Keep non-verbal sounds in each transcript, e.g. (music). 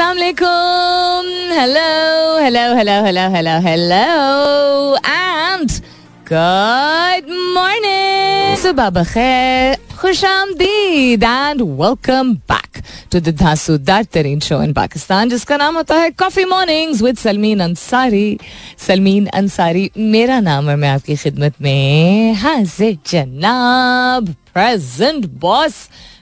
अस्सलाम वालेकुम hello hello hello hello hello hello and good morning सुबह बखैर खुश आमदीद and welcome back to the धांसूदार तरीन शो इन पाकिस्तान जिसका नाम होता है coffee mornings with Salmeen Ansari Salmeen Ansari मेरा नाम है मैं आपकी खिदमत में हाजिर जनाब प्रेजेंट बॉस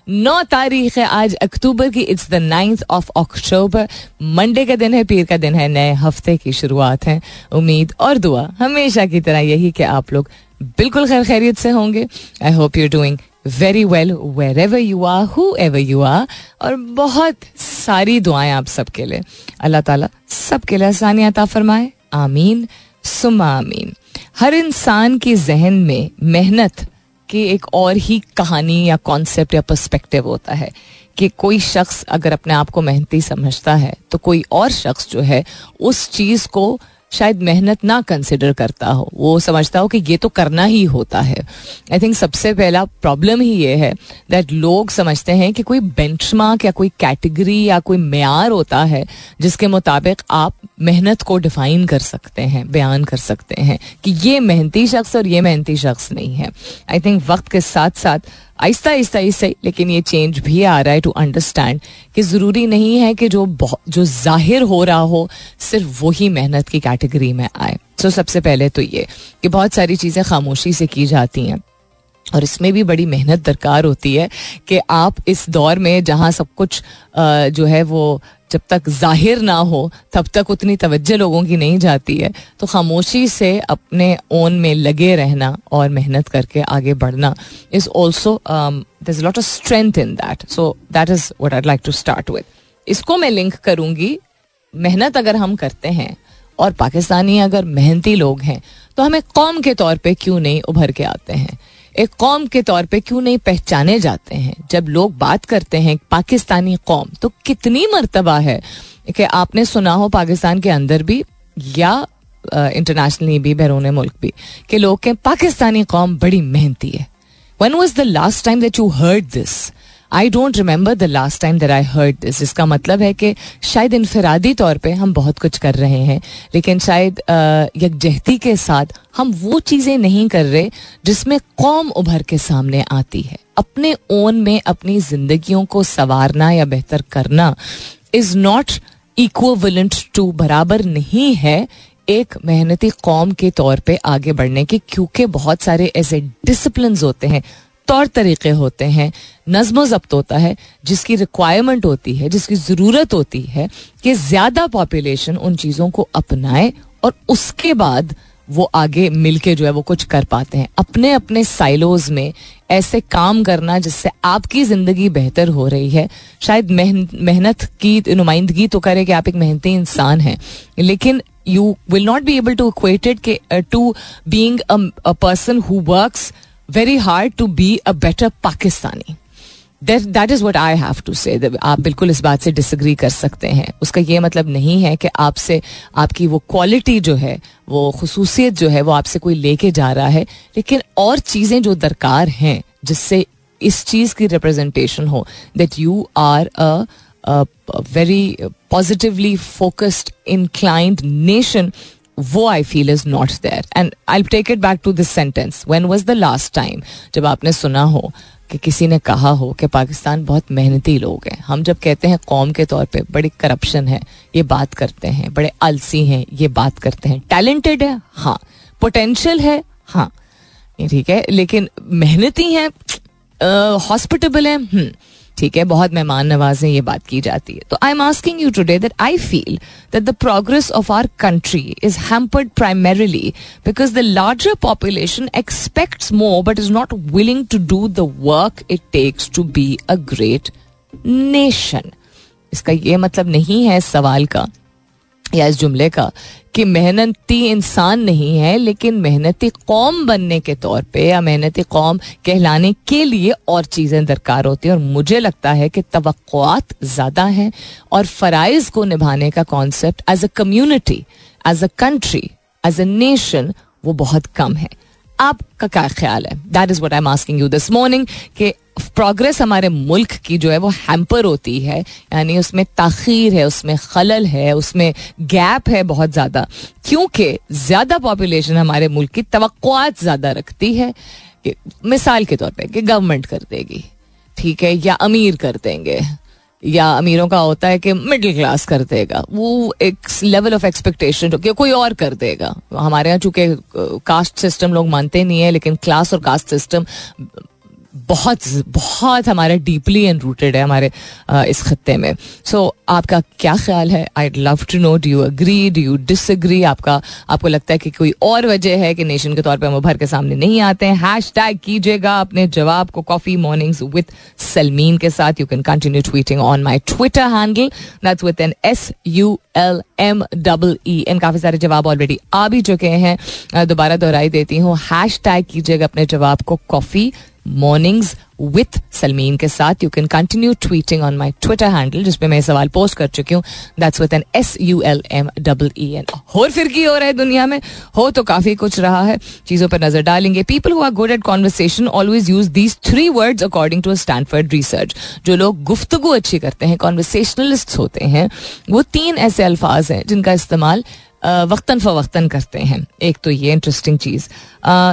नौ तारीख है आज अक्टूबर की it's the ninth of October Monday का दिन है, पीर का दिन है, नए हफ़्ते की शुरुआत है। उम्मीद और दुआ हमेशा की तरह यही कि आप लोग बिल्कुल खैर खैरियत से होंगे। I hope you doing very well wherever you are whoever you are और बहुत सारी दुआएँ आप सबके लिए। अल्लाह ताला सबके लिए आसानियात फरमाए। आमीन सुमा आमीन। हर इंसान की जहन में मेहनत कि एक और ही कहानी या कॉन्सेप्ट या पर्सपेक्टिव होता है कि कोई शख्स अगर अपने आप को मेहनती समझता है तो कोई और शख्स जो है, उस चीज़ को शायद मेहनत ना कंसिडर करता हो। वो समझता हो कि ये तो करना ही होता है। आई थिंक सबसे पहला प्रॉब्लम ही ये है दैट लोग समझते हैं कि कोई बेंचमार्क या कोई कैटेगरी या कोई मैार होता है जिसके मुताबिक आप मेहनत को डिफाइन कर सकते हैं, बयान कर सकते हैं कि ये मेहनती शख्स और ये मेहनती शख्स नहीं है। आई थिंक वक्त के साथ साथ आहिस्ता आहिस्ता आहिस्ता लेकिन ये चेंज भी आ रहा है टू अंडरस्टैंड कि ज़रूरी नहीं है कि जो जो ज़ाहिर हो रहा हो सिर्फ़ वही मेहनत की कैटेगरी में आए। सो so, सबसे पहले तो ये कि बहुत सारी चीज़ें खामोशी से की जाती हैं। और इसमें भी बड़ी मेहनत दरकार होती है कि आप इस दौर में जहाँ सब कुछ जो है वो जब तक ज़ाहिर ना हो, तब तक उतनी तवज्जो लोगों की नहीं जाती है। तो खामोशी से अपने ओन में लगे रहना और मेहनत करके आगे बढ़ना is also there lot of strength in that so that is what I like to start with इसको मैं लिंक करूँगी, मेहनत अगर हम करते हैं और पाकिस्तानी अगर मेहनती लोग हैं तो हमें कौम के तौर पे क्यों नहीं उभर के आते हैं? एक कौम के तौर पे क्यों नहीं पहचाने जाते हैं? जब लोग बात करते हैं पाकिस्तानी कौम तो कितनी मरतबा है? कि आपने सुना हो पाकिस्तान के अंदर भी, या इंटरनेशनली भी, बैरून मुल्क भी, कि लोग के पाकिस्तानी कौम बड़ी मेहनती है। When was the last time that you heard this I don't remember the last time there I heard this इसका मतलब है कि शायद इनफरादी तौर पे हम बहुत कुछ कर रहे हैं, लेकिन शायद यकजहती के साथ हम वो चीज़ें नहीं कर रहे जिसमें कौम उभर के सामने आती है। अपने ओन में अपनी जिंदगियों को संवारना या बेहतर करना इज़ नॉट इक्वलेंट टू बराबर नहीं है एक मेहनती कौम के तौर पे आगे बढ़ने के, क्योंकि बहुत सारे ऐसे डिसिप्लिन होते हैं। तौर तरीके होते हैं नज्म जब्त होता है, जिसकी रिक्वायरमेंट होती है, जिसकी ज़रूरत होती है कि ज़्यादा पॉपुलेशन उन चीज़ों को अपनाए और उसके बाद वो आगे मिलके जो है वो कुछ कर पाते हैं। अपने अपने साइलोज में ऐसे काम करना जिससे आपकी ज़िंदगी बेहतर हो रही है। शायद मेहनत की, नुमाइंदगी तो करे कि आप एक मेहनती इंसान हैं, लेकिन you will not be able to equated to being person who works very hard to be a better Pakistani that is what I have to say आप बिल्कुल इस बात से डिसग्री कर सकते हैं। उसका ये मतलब नहीं है कि आपसे, आपकी वो क्वालिटी जो है, वो खसूसियत जो है, वो आपसे कोई लेके जा रहा है। लेकिन और चीज़ें जो दरकार हैं, जिससे इस चीज़ की रिप्रेजेंटेशन हो that you are a very positively focused inclined nation वो I feel is not there and I take it back to this sentence when was the last time जब आपने सुना हो कि किसी ने कहा हो कि पाकिस्तान बहुत मेहनती लोग हैं? हम जब कहते हैं कौम के तौर पे बड़ी करप्शन है, ये बात करते हैं, बड़े आलसी हैं, ये बात करते हैं। टैलेंटेड है? हाँ। पोटेंशियल है? हाँ। ठीक है? लेकिन मेहनती हैं? हॉस्पिटेबल है? हम्म। ठीक है, बहुत मेहमान नवाज़ है ये बात की जाती है। तो I am asking you today that I feel that the progress of our country is hampered primarily because the larger population expect more but is not willing to do the work it takes to be a great nation इसका ये मतलब नहीं है सवाल का। या इस जुमले का, कि मेहनती इंसान नहीं है, लेकिन मेहनती कौम बनने के तौर पे या मेहनती कौम कहलाने के लिए और चीज़ें दरकार होती हैं। और मुझे लगता है कि तवक़ात ज़्यादा हैं और फ़राइज़ को निभाने का concept as a community as a country as a nation वो बहुत कम है। आपका क्या ख्याल है? That is what I am asking you this morning कि प्रोग्रेस हमारे मुल्क की जो है वो हैम्पर होती है, यानी उसमें तखीर है, उसमें खलल है, उसमें गैप है बहुत ज़्यादा। क्योंकि ज़्यादा पॉपुलेशन हमारे मुल्क की तो ज़्यादा रखती है, कि मिसाल के तौर पे कि गवर्नमेंट कर देगी, ठीक है, या अमीर कर देंगे। या अमीरों का होता है कि मिडिल क्लास कर देगा। वो एक लेवल ऑफ़ एक्सपेक्टेशन कि कोई और कर देगा। हमारे यहाँ चूँकि कास्ट सिस्टम लोग मानते नहीं है, लेकिन क्लास और कास्ट सिस्टम बहुत बहुत हमारे डीपली एंड रूटेड है हमारे इस खत्ते में। सो so, आपका क्या ख्याल है? I love to know do you agree do you disagree आपका आपको लगता है कि कोई और वजह है कि नेशन के तौर पर हम उभर के सामने नहीं आते हैं? हैश टैग कीजिएगा अपने जवाब को कॉफ़ी मॉर्निंग्स विथ सलमीन के साथ। You can continue tweeting on my Twitter handle that's with N S U L M double E N काफ़ी सारे जवाब ऑलरेडी आ भी चुके हैं। दोबारा दोहराई देती हूँ। हैश टैग कीजिएगा अपने जवाब को कॉफ़ी मॉर्निंग्स विथ सलमीन के साथ. You can continue tweeting on my Twitter handle जिसपे मैं सवाल पोस्ट कर चुकी हूँ. That's with N S U L M double E N और फिर की हो रहा है दुनिया में? हो तो काफ़ी कुछ रहा है. चीज़ों पर नज़र डालेंगे. People who are good at conversation always use these three words according to Stanford research जो लोग गुफ्तगु अच्छी करते हैं कॉन्वर्सेशनलिस्ट होते हैं, वो तीन ऐसे अल्फाज हैं जिनका इस्तेमाल वक्तन फवक्तन करते हैं। एक तो ये interesting cheese.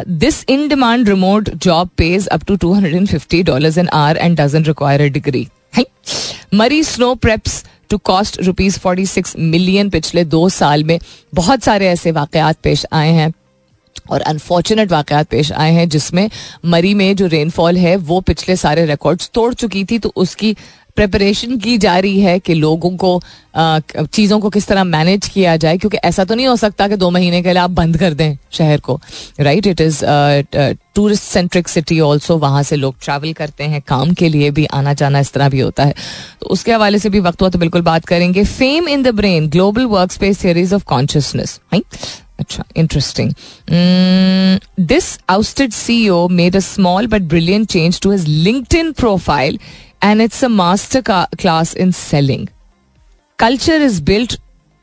This in demand remote job pays up to two hundred and fifty dollar an hour and doesn't require a degree Murree snow preps to cost rupees forty six million पिछले दो साल में। बहुत सारे ऐसे वाकयात पेश आए हैं और अनफॉर्चुनेट वाकयात पेश आए हैं जिसमें मरी में जो रेनफॉल है, वो पिछले सारे रिकॉर्ड्स तोड़ चुकी थी तो उसकी प्रिपरेशन की जा रही है कि लोगों को चीज़ों को किस तरह मैनेज किया जाए, क्योंकि ऐसा तो नहीं हो सकता कि दो महीने के लिए आप बंद कर दें शहर को right it is tourist centric city also वहाँ से लोग ट्रैवल करते हैं, काम के लिए भी आना जाना इस तरह भी होता है। तो उसके हवाले से भी वक्त हुआ तो बिल्कुल बात करेंगे। Fame in the brain global workspace series of consciousness अच्छा interesting this ousted CEO made a small but brilliant change to his LinkedIn profile and it's a master class in selling culture is built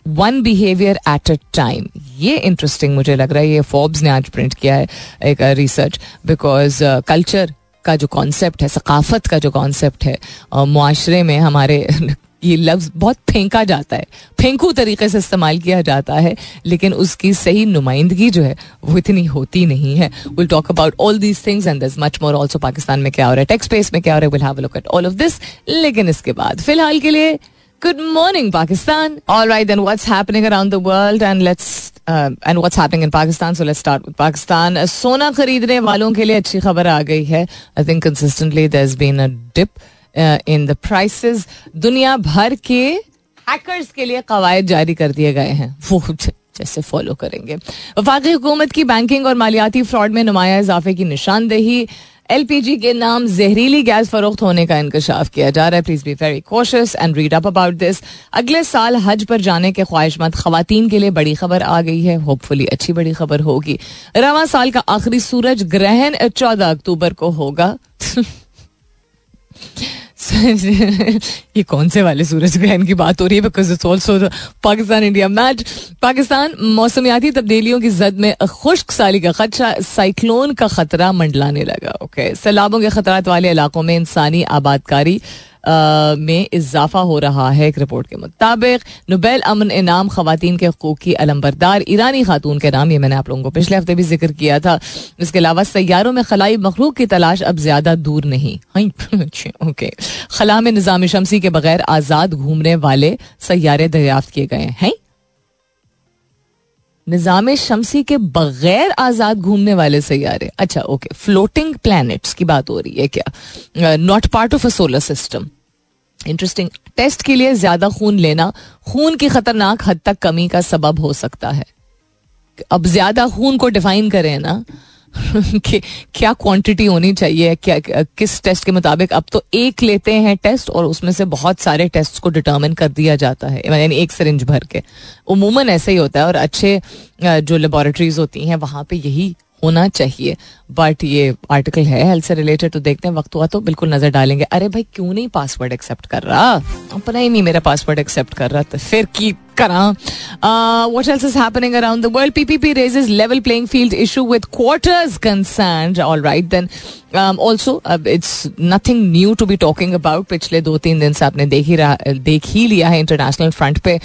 one behaviour at a time ये interesting मुझे लग रहा है, ये Forbes ने आज print किया है, एक रिसर्च बिकॉज़ कल्चर का जो कॉन्सेप्ट है, सकाफत का जो कॉन्सेप्ट है मुआरे में हमारे ये लफ्ज बहुत फेंका जाता है फेंकू तरीके से इस्तेमाल किया जाता है लेकिन उसकी सही नुमाइंदगी जो है वो इतनी होती नहीं है will talk about all these things and this much more also Pakistan में क्या हो रहा है टेक्स स्पेस में क्या हो रहा है will have look at all of this लेकिन इसके बाद फ़िलहाल के लिए Good morning, Pakistan. All right, then what's happening around the world and let's uh, and what's happening in Pakistan? So let's start with Pakistan. सोना खरीदने वालों के लिए अच्छी खबर आ गई है. I think consistently there's been a dip in the prices दुनिया भर के हैकर्स के लिए कवायद जारी कर दिए गए हैं। वो जैसे फॉलो करेंगे। वफाकी हुकूमत की बैंकिंग और मालियाती फ्रॉड में नुमाया इजाफे की निशानदेही एलपीजी के नाम जहरीली गैस फरोख्त होने का इंकशाफ किया जा रहा है। Please be very cautious and read up about this अगले साल हज पर जाने के ख्वाहिशमंद खातन के लिए बड़ी खबर आ गई है। होपफुली अच्छी बड़ी खबर होगी। रवा साल का आखिरी सूरज ग्रहण चौदह अक्टूबर को होगा। (laughs) (laughs) ये कौन से वाले सूरज ग्रहण की बात हो रही है? Because it's also Pakistan India match Pakistan मौसमियाती तब्दीलियों की जद में खुश्क साली का खदशा साइक्लोन का खतरा मंडलाने लगा ओके सैलाबों के खतरात वाले इलाकों में इंसानी आबादकारी में इजाफा हो रहा है एक रिपोर्ट के मुताबिक। नोबेल अमन इनाम खातन के हकूक की अलम्बरदार ईरानी खातून के नाम, ये मैंने आप लोगों को पिछले हफ़्ते भी ज़िक्र किया था। इसके अलावा सैारों में खलाई मखलूक की तलाश अब ज़्यादा दूर नहीं। ओके। खला में निज़ाम शमसी के बगैर आज़ाद घूमने वाले सैारे दरियाफ्त किए गए हैं। निज़ाम शमसी के बगैर आज़ाद घूमने वाले सैारे अच्छा ओके फ्लोटिंग प्लैनेट्स की बात हो रही है क्या? Not part of a solar system interesting test के लिए ज़्यादा खून लेना, खून की खतरनाक हद तक कमी का सबब हो सकता है। अब ज़्यादा खून को डिफाइन करें ना (laughs) कि क्या क्वांटिटी होनी चाहिए, क्या, किस टेस्ट के मुताबिक? अब तो एक लेते हैं टेस्ट और उसमें से बहुत सारे टेस्ट को डिटर्मिन कर दिया जाता है, यानी एक सरिंज भर के। उमूमन ऐसे ही होता है और अच्छे जो लेबॉरेटरीज होती हैं, वहाँ पे यही होना चाहिए। बट ये आर्टिकल है हेल्थ से रिलेटेड तो देखते हैं वक्त हुआ तो बिल्कुल नज़र डालेंगे। अरे भाई क्यों नहीं पासवर्ड एक्सेप्ट कर रहा? अपना ही नहीं मेरा पासवर्ड एक्सेप्ट कर रहा तो फिर की करा? What else is happening around the world PPP raises level playing field issue with quarters concern alright then also it's nothing new to be talking about पिछले दो तीन दिन से आपने देख ही रहा देख ही लिया है इंटरनेशनल फ्रंट पे।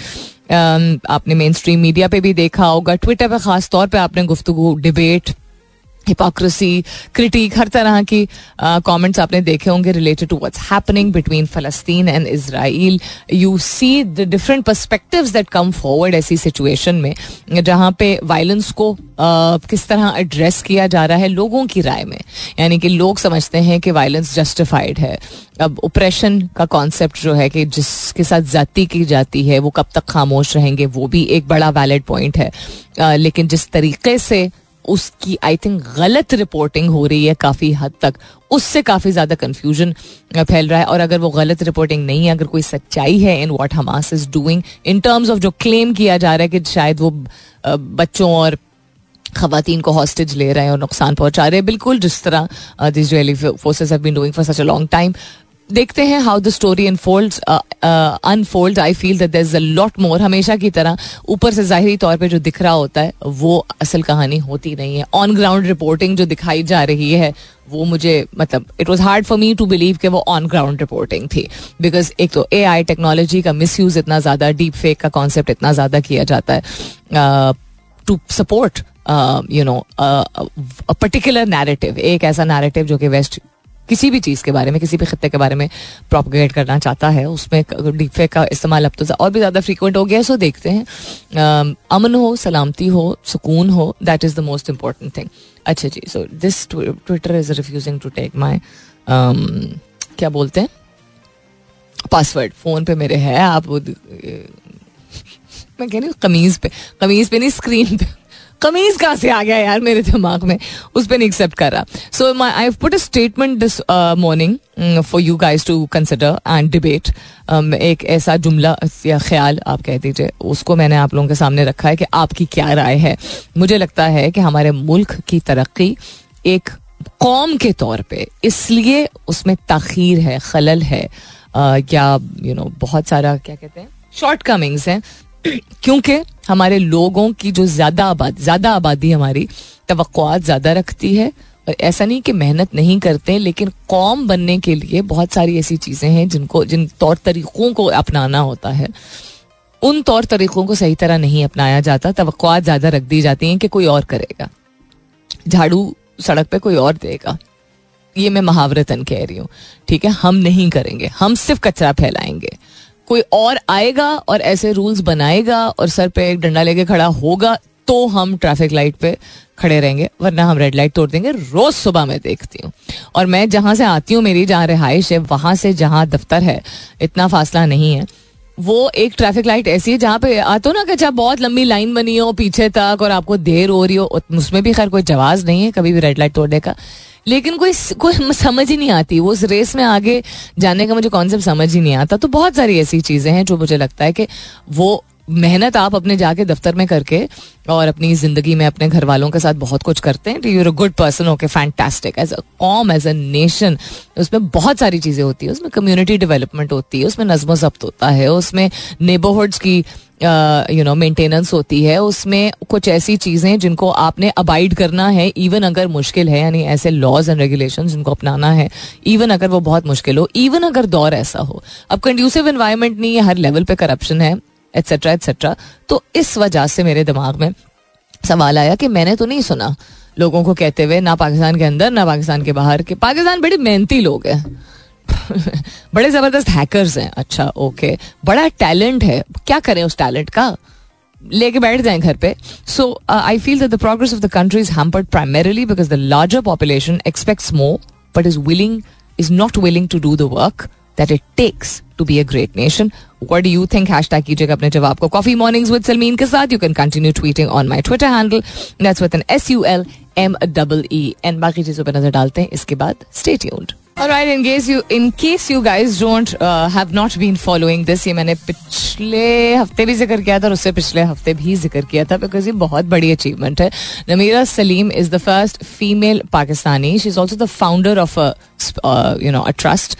Um, आपने मेन स्ट्रीम मीडिया पे भी देखा होगा। ट्विटर पे खास तौर पे आपने गुफ्तु डिबेट हिपोक्रेसी क्रिटिक हर तरह की कमेंट्स आपने देखे होंगे related to what's happening between फलस्तीन and Israel you see the different perspectives that come forward ऐसी सिचुएशन में जहाँ पे वायलेंस को uh, किस तरह एड्रेस किया जा रहा है लोगों की राय में. यानी कि लोग समझते हैं कि वायलेंस जस्टिफाइड है. अब ओप्रेशन का कॉन्सेप्ट जो है कि जिसके साथ जाति की जाती है वो कब तक खामोश रहेंगे वो भी एक बड़ा वैलिड पॉइंट है. Uh, लेकिन जिस तरीके से उसकी आई थिंक गलत रिपोर्टिंग हो रही है काफ़ी हद तक। उससे काफ़ी ज़्यादा कन्फ्यूज़न फैल रहा है। और अगर वो गलत रिपोर्टिंग नहीं है, अगर कोई सच्चाई है in what Hamas is doing in terms of जो क्लेम किया जा रहा है कि शायद वो बच्चों और खातन को हॉस्टेज ले रहे हैं और नुकसान पहुँचा रहे हैं। बिल्कुल जिस तरह this forces have been doing for such a long time देखते हैं how the story unfold unfold I feel that is a lot more हमेशा की तरह ऊपर से ज़ाहरी तौर पे जो दिख रहा होता है, वो असल कहानी होती नहीं है। ऑन ग्राउंड रिपोर्टिंग जो दिखाई जा रही है, वो मुझे मतलब it was hard for me to believe कि वो ऑन ग्राउंड रिपोर्टिंग थी। बिकॉज़ एक तो ए आई टेक्नोलॉजी का मिस यूज़ इतना ज़्यादा डीप फेक का कॉन्सेप्ट इतना ज़्यादा किया जाता है to support you know particular narrative एक ऐसा नैरेटिव जो कि वेस्ट किसी भी चीज़ के बारे में, किसी भी खत्े के बारे में प्रोपगेट करना चाहता है, उसमें डीपफेक का इस्तेमाल अब तो और भी ज़्यादा फ्रीक्वेंट हो गया है सो देखते हैं। अमन हो, सलामती हो, सुकून हो that is the most important thing अच्छा जी so this Twitter is refusing to take my क्या बोलते हैं? पासवर्ड फ़ोन पे मेरे है, आप मैं कह रही हूँ, कमीज़ पे कमीज़ पे नहीं स्क्रीन पे। कमीज कहाँ से आ गया यार मेरे दिमाग में? उस पर नहीं एक्सेप्ट कर रहा। So my I put a statement this morning for you guys to consider and debate एक ऐसा जुमला या ख्याल आप कह दीजिए। उसको मैंने आप लोगों के सामने रखा है कि आपकी क्या राय है। मुझे लगता है कि हमारे मुल्क की तरक्की एक कौम के तौर पे इसलिए उसमें तखीर है खलल है uh, या यू नो बहुत सारा क्या कहते हैं शॉर्ट कमिंग्स हैं। (clears throat) क्योंकि हमारे लोगों की जो ज़्यादा आबादी ज़्यादा आबादी हमारी तो ज़्यादा रखती है और ऐसा नहीं कि मेहनत नहीं करते, लेकिन कौम बनने के लिए बहुत सारी ऐसी चीज़ें हैं जिनको, जिन तौर तरीकों को अपनाना होता है। उन तौर तरीकों को सही तरह नहीं अपनाया जाता तो ज़्यादा रख दी जाती हैं कि कोई और करेगा। झाड़ू सड़क पे कोई और देगा। ये मैं महावरतन कह रही हूँ। ठीक है? हम नहीं करेंगे। हम सिर्फ़ कचरा फैलाएँगे। कोई और आएगा और ऐसे रूल्स बनाएगा और सर पे एक डंडा लेके खड़ा होगा तो हम ट्रैफ़िक लाइट पे खड़े रहेंगे, वरना हम रेड लाइट तोड़ देंगे। रोज सुबह मैं देखती हूँ। और मैं जहाँ से आती हूँ, मेरी जहाँ रिहाइश है, वहाँ से जहाँ दफ्तर है, इतना फासला नहीं है। वो एक ट्रैफ़िक लाइट ऐसी है जहाँ पे आते हो ना कि अच्छा बहुत लंबी लाइन बनी हो, पीछे तक और आपको देर हो रही हो उसमें भी खैर कोई जवाब नहीं है, कभी भी रेड लाइट तोड़ने का। लेकिन कोई कोई (laughs) समझ ही नहीं आती। वो उस रेस में आगे जाने का मुझे कॉन्सेप्ट समझ ही नहीं आता। तो बहुत सारी ऐसी चीज़ें हैं जो मुझे लगता है कि वो मेहनत आप अपने जाके दफ्तर में करके और अपनी ज़िंदगी में अपने घर वालों के साथ बहुत कुछ करते हैं। You're a good person okay fantastic as a com as a nation उसमें बहुत सारी चीज़ें होती है। उसमें कम्युनिटी डेवलपमेंट होती है, उसमें नज्म जब्त होता है, उसमें नेबरहुड्स की यू नो मेंटेनेंस होती है, उसमें कुछ ऐसी चीज़ें जिनको आपने अबाइड करना है इवन अगर मुश्किल है, यानी ऐसे लॉज एंड रेगुलेशन जिनको अपनाना है इवन अगर वो बहुत मुश्किल हो इवन अगर दौर ऐसा हो। अब कंड्यूसिव इन्वायरमेंट नहीं है हर लेवल पे करप्शन है एट्सेट्रा एट्सेट्रा तो इस वजह से मेरे दिमाग में सवाल आया कि मैंने तो नहीं सुना लोगों को कहते हुए, ना पाकिस्तान के अंदर, ना पाकिस्तान के बाहर, के पाकिस्तान बड़े मेहनती लोग हैं। (laughs) बड़े ज़बरदस्त हैकर्स हैं। अच्छा ओके बड़ा टैलेंट है। क्या करें उस टैलेंट का? लेके बैठ जाए घर पे। So I feel that the progress of the country is hampered primarily because the larger population expects more but is willing is not willing to do the work that it takes to be a great nation what you think hashtag कीजिएगा अपने जवाब को। Coffee mornings with Salmeen के साथ। You can continue tweeting on my Twitter handle that's with N S U L M double E and बाकी चीज़ों पर नज़र डालते हैं। इसके बाद stay tuned Alright, in case you in case you guys don't uh, have not been following this, ये मैंने पिछले हफ़्ते भी ज़िक्र किया था और उससे पिछले हफ़्ते भी ज़िक्र किया था बिकॉज़ ये बहुत बड़ी अचीवमेंट है। Namira Saleem is the first female Pakistani she is also the founder of you know a trust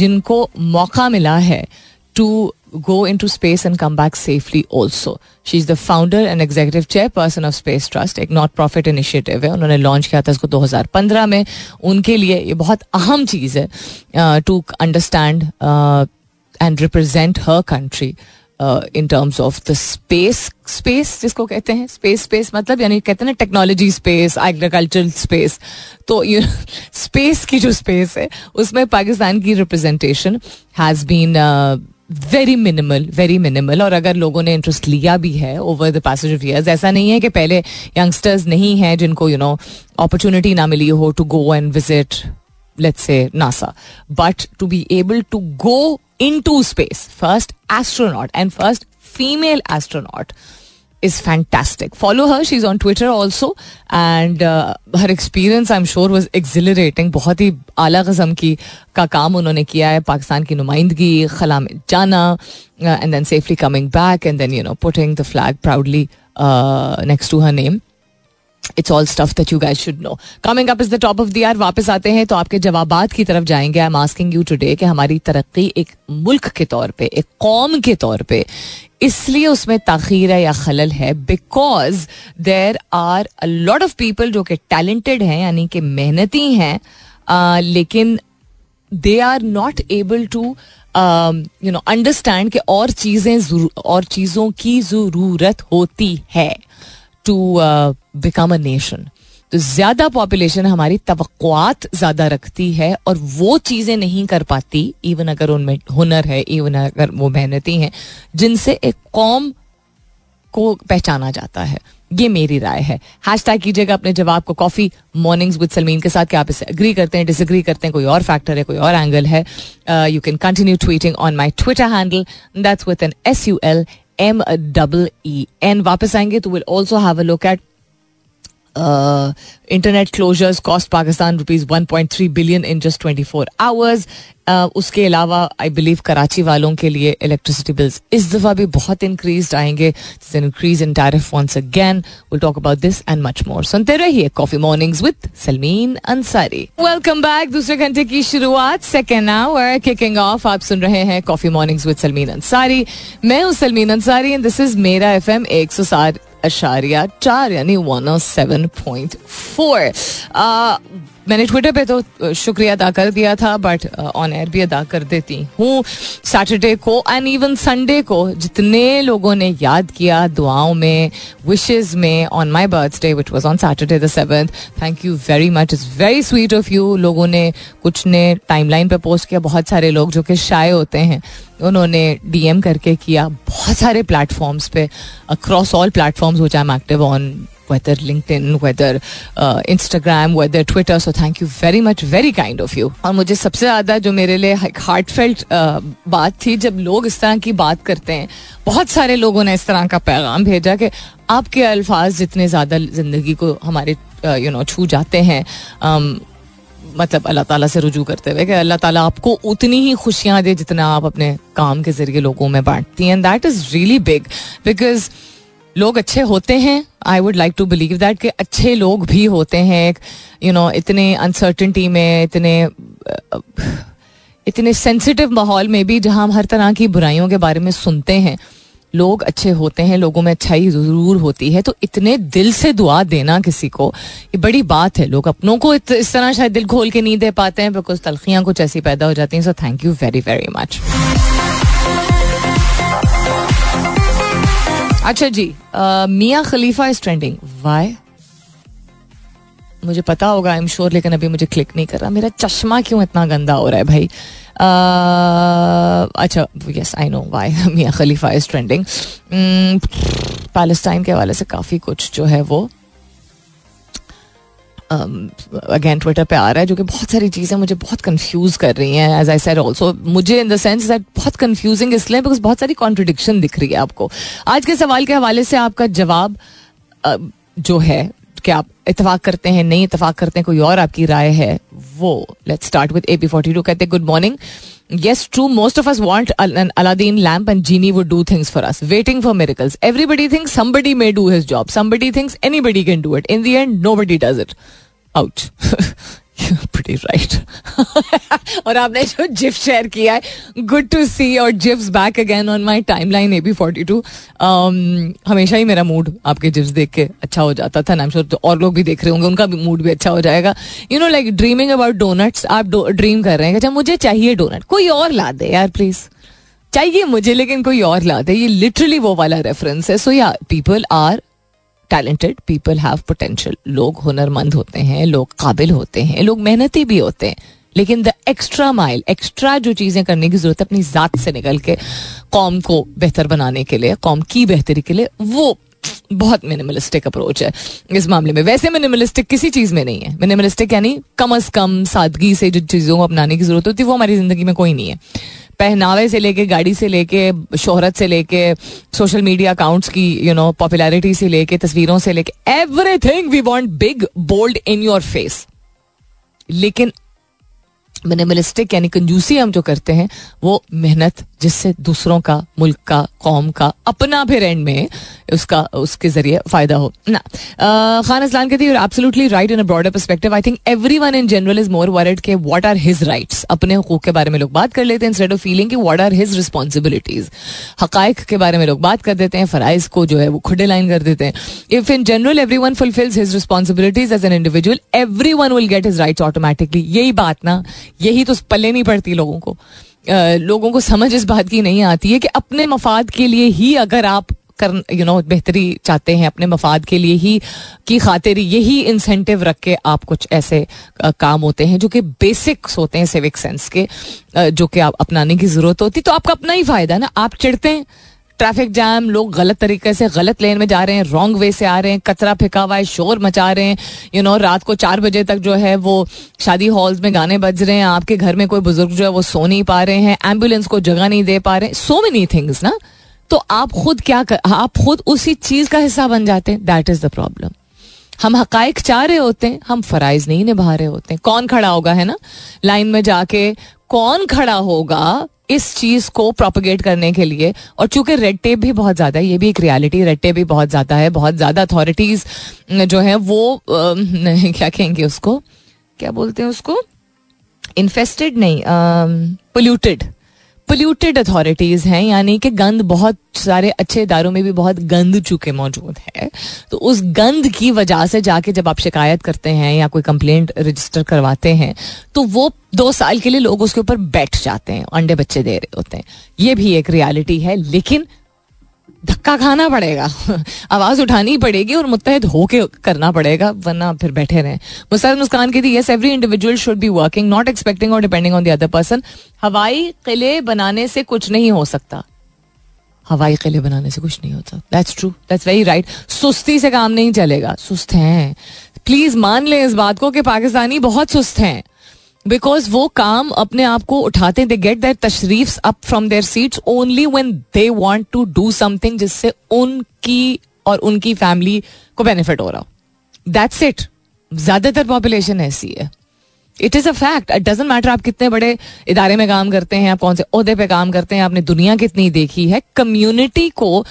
जिनको मौका मिला है to go into space and come back safely also. She's the founder and executive chairperson of Space Trust, एक not profit initiative है। उन्होंने launch किया था इसको 2015 में। उनके लिए ये बहुत अहम चीज़ है to understand and represent her country in terms of the space space जिसको कहते हैं स्पेस स्पेस मतलब यानी कहते हैं ना टेक्नोलॉजी स्पेस एग्रीकल्चरल स्पेस तो यू स्पेस की जो स्पेस है उसमें पाकिस्तान की representation has been very minimal very minimal और अगर लोगों ने इंटरेस्ट लिया भी है over the passage of years ऐसा नहीं है कि पहले यंगस्टर्स नहीं हैं जिनको यू नो अपॉर्चुनिटी ना मिली हो to go and visit let's say NASA but to be able to go in to space first astronaut and first female astronaut is fantastic. Follow her. She's on Twitter also. And uh, her experience, I'm sure, was exhilarating. बहुत ही आला कस्म की का काम उन्होंने किया है पाकिस्तान की नुमाइंदगी खला में जाना and then safely coming back and then you know putting the flag proudly next to her name it's all stuff that you guys should know coming up is the top of the year वापस आते हैं तो आपके जवाबात की तरफ़ जाएँगे I am asking you today कि हमारी तरक्की एक मुल्क के तौर पे एक कौम के तौर पे इसलिए उसमें तखीर है या खलल है because there are a lot of people जो कि टैलेंटेड हैं, यानी कि मेहनती हैं लेकिन they are not able to you know understand कि और चीज़ें और चीज़ों की ज़रूरत होती है टू बिकम अ नेशन तो ज़्यादा पॉपुलेशन हमारी तवक्कुआत ज़्यादा रखती है और वो चीज़ें नहीं कर पाती इवन अगर उनमें हुनर है इवन अगर वो मेहनती हैं, जिनसे एक कौम को पहचाना जाता है। ये मेरी राय है। हैश टैग कीजिएगा अपने जवाब को कॉफ़ी मॉर्निंग्स विद सलमीन के साथ। क्या आप इसे अग्री करते हैं डिसग्री करते हैं, कोई और फैक्टर है, कोई और एंगल है? You can continue tweeting on my Twitter handle that's with N S U L M double E N वापस आएँगे तो will also have a look at internet closures cost Pakistan rupees 1.3 billion in just 24 hours उसके अलावा I believe Karachi वालों के लिए electricity bills इस दफ़ा भी बहुत इंक्रीज आएँगे increase in tariff once again will talk about this and much more सुनते रहिए coffee mornings with Salmeen Ansari welcome back दूसरे घंटे की शुरुआत सेकेंड आवर किकिंग ऑफ़ आप सुन रहे हैं coffee mornings with Salmeen Ansari मैं हूँ Salmeen Ansari and this is मेरा एफ़ एम एक सौ सात अशारिया चार यानी वन सेवन पॉइंट फोर मैंने ट्विटर पे तो शुक्रिया अदा कर दिया था बट ऑन एयर भी अदा कर देती हूँ सैटरडे को एंड इवन संडे को जितने लोगों ने याद किया दुआओं में विशेज में on my birthday which was on Saturday the seventh thank you very much is very sweet of you लोगों ने कुछ ने टाइम लाइन पर पोस्ट किया, बहुत सारे लोग जो कि शाये होते हैं, उन्होंने डीएम करके किया, बहुत सारे प्लेटफॉर्म्स पे across all platforms which I am active on whether LinkedIn, whether uh, Instagram, whether Twitter. So thank you very much, very kind of you. और मुझे सबसे ज़्यादा जो मेरे लिए हार्ट फेल्ट uh, बात थी जब लोग इस तरह की बात करते हैं बहुत सारे लोगों ने इस तरह का पैगाम भेजा कि आपके अल्फाज जितने ज़्यादा ज़िंदगी को हमारे यू नो छू जाते हैं um, मतलब अल्लाह ताला से रुजू करते हुए कि अल्लाह ताला आपको उतनी ही खुशियाँ दे जितना आप अपने काम के ज़रिए लोगों में बांटती हैं and that is really big because लोग अच्छे होते हैं। I would like to believe that कि अच्छे लोग भी होते हैं। एक यू नो इतने अनसर्टनटी में इतने इतने सेंसिटिव माहौल में भी जहाँ हम हर तरह की बुराइयों के बारे में सुनते हैं लोग अच्छे होते हैं लोगों में अच्छाई ज़रूर होती है। तो इतने दिल से दुआ देना किसी को ये बड़ी बात है। लोग अपनों को इत, इस तरह शायद दिल खोल के नहीं दे पाते हैं बिकॉज़ तलखियाँ कुछ ऐसी पैदा हो जाती हैं। So thank you very very much अच्छा जी मियाँ खलीफा इज़ ट्रेंडिंग वाई मुझे पता होगा आई एम श्योर लेकिन अभी मुझे क्लिक नहीं कर रहा। मेरा चश्मा क्यों इतना गंदा हो रहा है भाई? अच्छा यस आई नो वाई मियाँ खलीफा इज़ ट्रेंडिंग पैलेस्टाइन के हवाले से काफ़ी कुछ जो है वो अगेन ट्विटर पे आ रहा है, जो कि बहुत सारी चीज़ें मुझे बहुत कंफ्यूज कर रही हैं. एज आई सेड ऑल्सो मुझे इन द सेंस दैट बहुत कंफ्यूजिंग इसलिए बिकॉज़ बहुत सारी कॉन्ट्रडिक्शन दिख रही है आपको. आज के सवाल के हवाले से आपका जवाब जो है, कि आप इतफाक करते हैं, नहीं इतफाक करते हैं, कोई और आपकी राय है, वो let's start with A P forty two कहते good morning yes, true. Most of us want an Aladdin lamp and genie would do things for us, waiting for miracles. Everybody thinks somebody may do his job. Somebody thinks anybody can do it. In the end, nobody does it. Ouch. (laughs) (laughs) pretty right. (laughs) और आपने जो GIF share किया है good to see और GIFs back again on my timeline A B forty two हमेशा ही मेरा mood आपके जिफ्स देख के अच्छा हो जाता था ना श्योर तो और लोग भी देख रहे होंगे, उनका भी मूड भी अच्छा हो जाएगा. You know like dreaming about donuts आप ड्रीम कर रहे हैं अच्छा मुझे चाहिए डोनट कोई और ला दे यार प्लीज़ चाहिए मुझे, लेकिन कोई और ला दे. ये लिटरली वो वाला रेफरेंस है. सो या people are talented people have potential. लोग हुनरमंद होते हैं, लोग काबिल होते हैं, लोग मेहनती भी होते हैं। लेकिन द एक्स्ट्रा माइल एक्स्ट्रा जो चीज़ें करने की ज़रूरत है, अपनी जात से निकल के कौम को बेहतर बनाने के लिए, कौम की बेहतरी के लिए, वो बहुत मिनिमलिस्टिक अप्रोच है इस मामले में। वैसे मिनिमलिस्टिक किसी चीज़ में नहीं है। मिनिमलिस्टिक यानी कम अज कम सादगी से जो चीज़ों को अपनाने की ज़रूरत होती है, वो हमारी ज़िंदगी में कोई नहीं है। पहनावे से लेके, गाड़ी से लेके, शोहरत से लेके सोशल मीडिया अकाउंट्स की यू नो पॉपुलैरिटी से लेके, तस्वीरों से लेके everything we want big bold in your face लेकिन मिनिमलिस्टिक यानी कंजूसी हम जो करते हैं, वो मेहनत जिससे दूसरों का मुल्क का, कौम का, अपना फिर एंड में उसका, उसके ज़रिए फ़ायदा हो। ना। खान असलान कहती है absolutely right in a broader perspective I think every one in general is more word के व्हाट आर हिज राइट्स अपने हकूक के बारे में लोग बात कर लेते हैं इंस्टेड ऑफ़ फीलिंग कि व्हाट आर हिज रिस्पॉन्सिबिलिटीज हकाइक के बारे में लोग बात कर देते हैं, फराइज को जो है वो खुडे लाइन कर देते हैं। If in general every one fulfils his responsibilities as an individual every one will get his rights automatically यही बात ना, यही तो पल्ले नहीं पड़ती लोगों को। लोगों को समझ इस बात की नहीं आती है कि अपने मफाद के लिए ही अगर आप कर यू नो बेहतरी चाहते हैं, अपने मफाद के लिए ही की खातिर यही इंसेंटिव रख के आप कुछ ऐसे काम होते हैं जो कि बेसिक्स होते हैं सिविक सेंस के जो कि आप अपनाने की ज़रूरत होती तो आपका अपना ही फ़ायदा ना, आप चिड़ते हैं ट्रैफ़िक जैम लोग गलत तरीके से गलत लेन में जा रहे हैं रॉन्ग वे से आ रहे हैं, कचरा फेंका हुआ है, शोर मचा रहे हैं। यू नो रात को चार बजे तक जो है वो शादी हॉल्स में गाने बज रहे हैं। आपके घर में कोई बुज़ुर्ग जो है वो सो नहीं पा रहे हैं एंबुलेंस को जगह नहीं दे पा रहे हैं। सो मेनी थिंग्स ना? तो आप खुद क्या कर, आप खुद उसी चीज़ का हिस्सा बन जाते हैं। दैट इज़ द प्रॉब्लम हम हकाइक चाह रहे होते हैं, हम फराइज नहीं निभा रहे होते हैं। कौन खड़ा होगा, है ना? लाइन में जाके कौन खड़ा होगा? इस चीज़ को प्रोपोगेट करने के लिए, और चूँकि रेड टेप भी बहुत ज़्यादा है, ये भी एक रियलिटी रेड टेप भी बहुत ज़्यादा है, बहुत ज़्यादा अथॉरिटीज जो है, वो नहीं, क्या कहेंगे उसको? क्या बोलते हैं उसको? इन्फेस्टेड नहीं पोल्यूटेड पोल्यूटेड अथॉरिटीज हैं, यानी कि गंद बहुत सारे अच्छे इदारों में भी बहुत गंद चुके मौजूद है। तो उस गंद की वजह से जाके जब आप शिकायत करते हैं या कोई कंप्लेंट रजिस्टर करवाते हैं तो वो दो साल के लिए लोग उसके ऊपर बैठ जाते हैं, अंडे बच्चे दे रहे होते हैं। ये भी एक रियलिटी है, लेकिन धक्का खाना पड़ेगा। (laughs) आवाज़ उठानी पड़ेगी और मुतहद होके करना पड़ेगा, वरना फिर बैठे रहे। मुस्तैद मुस्कान की थी yes every individual should be working not expecting और depending on the other person हवाई किले बनाने से कुछ नहीं हो सकता। हवाई किले बनाने से कुछ नहीं होता that's true that's very right सुस्ती से काम नहीं चलेगा। सुस्त हैं। प्लीज़ मान लें इस बात को कि पाकिस्तानी बहुत सुस्त हैं। बिकॉज़ वो काम अपने आप को उठाते दे गेट दैट तशरीफ़ up from their seats only when they want to do something जिससे उनकी और उनकी फैमिली को बेनिफिट हो रहा दैट्स इट ज़्यादातर पॉपुलेशन ऐसी है। It is a fact it doesn't matter आप कितने बड़े इदारे में काम करते हैं, आप कौन से अहदे पे काम करते हैं, आपने दुनिया कितनी देखी है कम्युनिटी को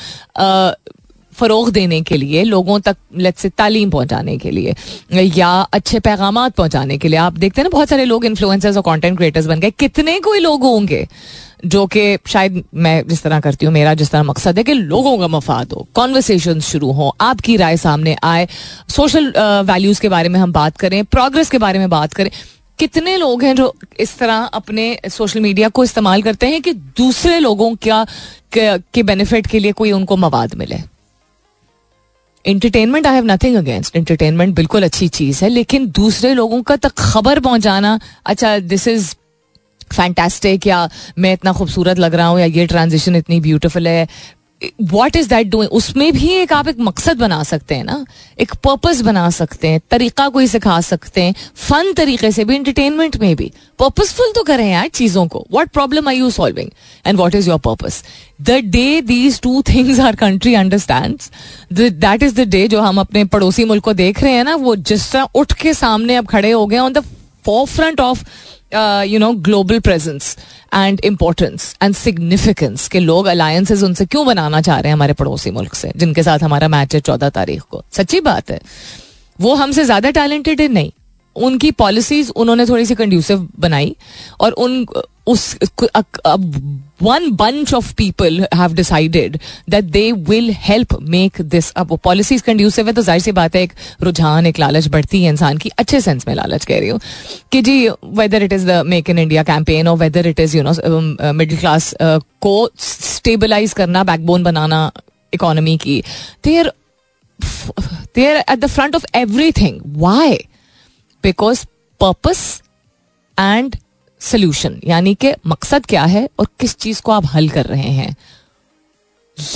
फ़रोग देने के लिए, लोगों तक लेट से तालीम पहुँचाने के लिए, या अच्छे पैगाम पहुँचाने के लिए। आप देखते हैं ना, बहुत सारे लोग इन्फ्लुएंसर्स और कंटेंट क्रिएटर्स बन गए। कितने कोई लोग होंगे जो कि शायद मैं जिस तरह करती हूँ, मेरा जिस तरह मकसद है कि लोगों का मफाद हो कॉन्वर्सेशन शुरू हो, आपकी राय सामने आए। सोशल वैल्यूज़ के बारे में हम बात करें प्रोग्रेस के बारे में बात करें। कितने लोग हैं जो इस तरह अपने सोशल मीडिया को इस्तेमाल करते हैं कि दूसरे लोगों क्या के बेनिफिट के लिए कोई उनको मवाद मिले? Entertainment I have nothing against entertainment बिल्कुल अच्छी चीज़ है, लेकिन दूसरे लोगों का तक खबर पहुंचाना अच्छा दिस इज़ फैंटेस्टिक या मैं इतना खूबसूरत लग रहा हूँ, या ये ट्रांजिशन इतनी ब्यूटीफुल है वॉट इज़ दैट डूइंग उसमें भी एक आप एक मकसद बना सकते हैं ना? एक पर्पस बना सकते हैं, तरीका कोई सिखा सकते हैं फन तरीके से भी एंटरटेनमेंट में भी। पर्पसफुल तो करें यार चीज़ों को। What problem are you solving and what is your purpose the day these two things are country understand that is the day जो हम अपने पड़ोसी मुल्क को देख रहे हैं ना, वो जिस तरह उठ के सामने अब खड़े हो गए on the forefront of you know global presence and importance and significance के लोग अलायंसेज उनसे क्यों बनाना चाह रहे हैं हमारे पड़ोसी मुल्क से, जिनके साथ हमारा मैच है चौदह तारीख को? सच्ची बात है। वो हमसे ज़्यादा टैलेंटेड है? नहीं। उनकी पॉलिसीज़ उन्होंने थोड़ी सी कंड्यूसिव बनाई और उन, उस one bunch of people have decided that they will help make this अब वो पॉलिसीज़ कंड्यूसिव है तो ज़ाहिर सी बात है एक रुझान, एक लालच बढ़ती है इंसान की, अच्छे सेंस में लालच कह रही हूँ। कि जी whether it is the make in India campaign और whether it is you know middle class को स्टेबलाइज करना बैकबोन बनाना इकोनॉमी की there there at the front of everything why because purpose and solution यानी कि मकसद क्या है और किस चीज़ को आप हल कर रहे हैं।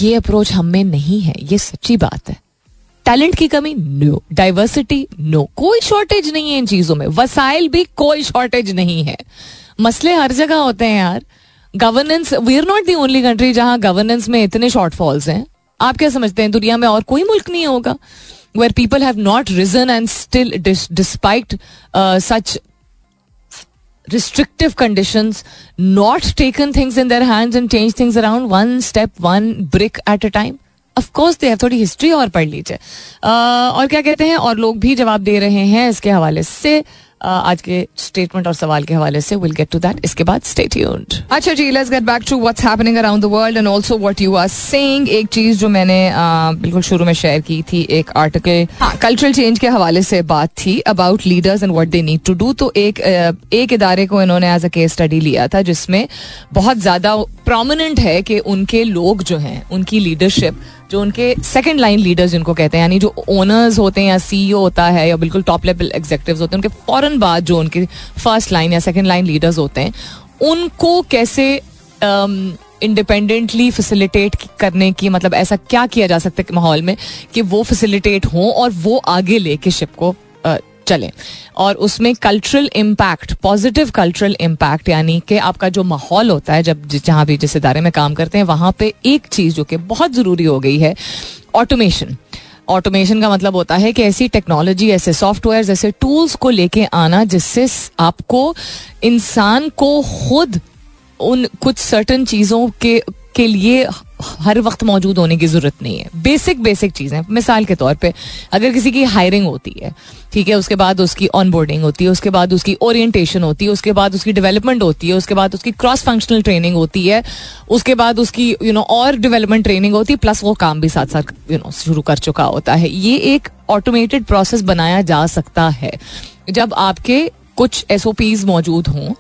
ये अप्रोच हम में नहीं है, ये सच्ची बात है। टैलेंट की कमी? नो डाइवर्सिटी नो कोई शॉर्टेज नहीं है इन चीज़ों में। वसाइल भी कोई शॉर्टेज नहीं है। मसले हर जगह होते हैं यार। Governance we are not the only country जहाँ गवर्नेंस में इतने शॉर्टफॉल्स हैं। आप क्या समझते हैं? दुनिया में और कोई मुल्क नहीं होगा। Where people have not reason and despite uh, such restrictive conditions, not taken things in their hands and change things around one step, one brick at a time. Of course दे थोड़ी हिस्ट्री और पढ़ लीजिए और क्या कहते हैं और लोग भी जवाब दे रहे हैं इसके हवाले से आज के स्टेटमेंट और सवाल के हवाले से विल गेट टू दैट इसके बाद स्टे ट्यून्ड अच्छा जी let's get back to what's happening around the world and also what you are saying एक चीज़ जो मैंने बिल्कुल शुरू में शेयर की थी एक आर्टिकल कल्चरल चेंज के हवाले से बात थी about leaders and what they need to do तो एक एक इदारे को इन्होंने एज अ केस स्टडी लिया था जिसमें बहुत ज़्यादा प्रोमिनेंट है कि उनके लोग जो हैं उनकी लीडरशिप जो उनके सेकंड लाइन लीडर्स जिनको कहते हैं यानी जो ओनर्स होते हैं या सीईओ होता है या बिल्कुल टॉप लेवल एग्जेक्टिव होते हैं उनके फ़ौरन बाद जो उनके फ़र्स्ट लाइन या सेकंड लाइन लीडर्स होते हैं उनको कैसे इंडिपेंडेंटली um, फैसिलिटेट करने की मतलब ऐसा क्या किया जा सकता है माहौल में कि वो फैसिलिटेट हों और वो आगे लेके शिप को चलें। और उसमें cultural impact positive cultural impact यानी कि आपका जो माहौल होता है, जब जहाँ भी जिस इदारे में काम करते हैं, वहाँ पे एक चीज़ जो कि बहुत ज़रूरी हो गई है ऑटोमेशन ऑटोमेशन का मतलब होता है कि ऐसी टेक्नोलॉजी ऐसे सॉफ्टवेयर ऐसे टूल्स को लेके आना, जिससे आपको इंसान को खुद उन, कुछ सर्टन चीज़ों के के लिए हर वक्त मौजूद होने की ज़रूरत नहीं है। बेसिक बेसिक चीज़ें। मिसाल के तौर पे, अगर किसी की हायरिंग होती है, ठीक है, उसके बाद उसकी ऑनबोर्डिंग होती है, उसके बाद उसकी ओरिएंटेशन होती है, उसके बाद उसकी डेवलपमेंट होती है, उसके बाद उसकी क्रॉस फंक्शनल ट्रेनिंग होती है, उसके बाद उसकी यू नो और डेवलपमेंट ट्रेनिंग होती है प्लस वो काम भी साथ साथ यू नो शुरू कर चुका होता है। ये एक ऑटोमेटेड प्रोसेस बनाया जा सकता है। जब आपके कुछ एस मौजूद हों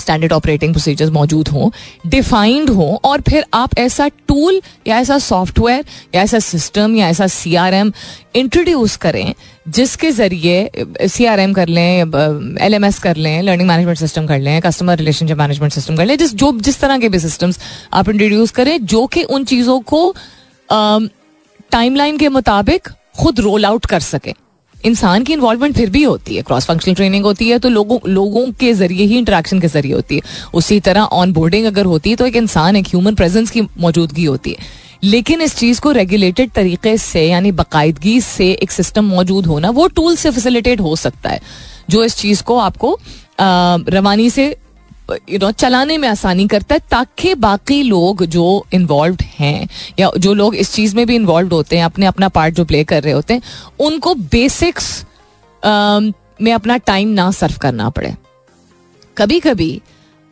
स्टैंडर्ड ऑपरेटिंग प्रोसीजर्स मौजूद हों डिफाइंड हों, और फिर आप ऐसा टूल या ऐसा सॉफ्टवेयर या ऐसा सिस्टम या ऐसा सी आर एम इंट्रोड्यूस करें, जिसके ज़रिए सी आर एम कर लें एल एम एस कर लें लर्निंग मैनेजमेंट सिस्टम कर लें कस्टमर रिलेशनशिप मैनेजमेंट सिस्टम कर लें, जिस, जो, जिस तरह के भी सिस्टम्स आप इंट्रोड्यूस करें, जो कि उन चीज़ों को टाइमलाइन के मुताबिक खुद रोल आउट कर सकें। इंसान की इन्वॉल्वमेंट फिर भी होती है क्रॉस फंक्शनल ट्रेनिंग होती है तो लोगों लोगों के ज़रिए ही इंटरेक्शन के ज़रिए होती है। उसी तरह ऑन बोर्डिंग अगर होती है तो एक इंसान, एक ह्यूमन प्रेजेंस की मौजूदगी होती है। लेकिन इस चीज़ को रेगुलेटेड तरीके से, यानी बाकायदगी से एक सिस्टम मौजूद होना, वो टूल से फैसिलिटेट हो सकता है, जो इस चीज़ को आपको रवानी से यू नो चलाने में आसानी करता है, ताकि बाकी लोग जो इन्वॉल्व हैं, या जो लोग इस चीज़ में भी इन्वॉल्व होते हैं, अपने अपना पार्ट जो प्ले कर रहे होते हैं, उनको बेसिक्स में अपना टाइम ना सर्व करना पड़े। कभी कभी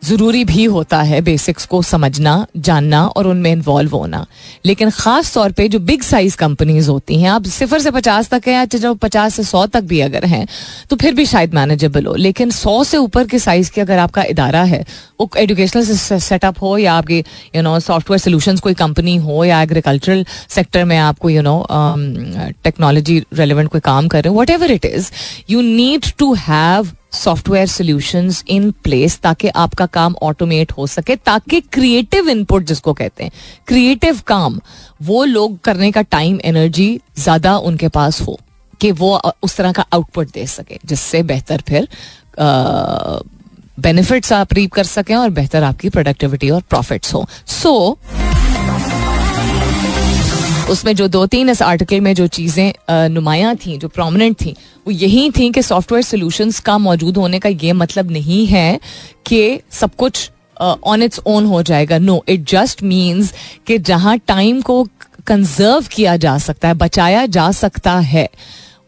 ज़रूरी भी होता है बेसिक्स को समझना, जानना और उनमें इन्वॉल्व होना। लेकिन ख़ास तौर पे जो बिग साइज़ कंपनीज़ होती हैं, आप सिफर से पचास तक है जो पचास से सौ तक भी अगर हैं तो फिर भी शायद मैनेजेबल हो। लेकिन सौ से ऊपर के साइज़ के अगर आपका इदारा है, वो एजुकेशनल सेटअप हो या आपकी यू नो सॉफ्टवेयर सोल्यूशन कोई कंपनी हो या एग्रीकल्चरल सेक्टर में आपको यू नो टेक्नोलॉजी रेलिवेंट कोई काम कर रहे हो whatever it is you need to have software solutions in place ताकि आपका काम ऑटोमेट हो सके ताकि क्रिएटिव इनपुट जिसको कहते हैं क्रिएटिव काम वो लोग करने का टाइम एनर्जी ज़्यादा उनके पास हो कि वो उस तरह का आउटपुट दे सके जिससे बेहतर फिर बेनिफिट्स आप रीप कर सकें और बेहतर आपकी प्रोडक्टिविटी और प्रॉफिट्स हो। सो so, उसमें जो दो तीन इस आर्टिकल में जो चीज़ें नुमाया थी, जो प्रोमिनेंट थी, वो यही थी कि सॉफ्टवेयर सोल्यूशंस का मौजूद होने का ये मतलब नहीं है कि सब कुछ ऑन इट्स ओन हो जाएगा। नो इट जस्ट मीन्स कि जहाँ टाइम को कंजर्व किया जा सकता है, बचाया जा सकता है,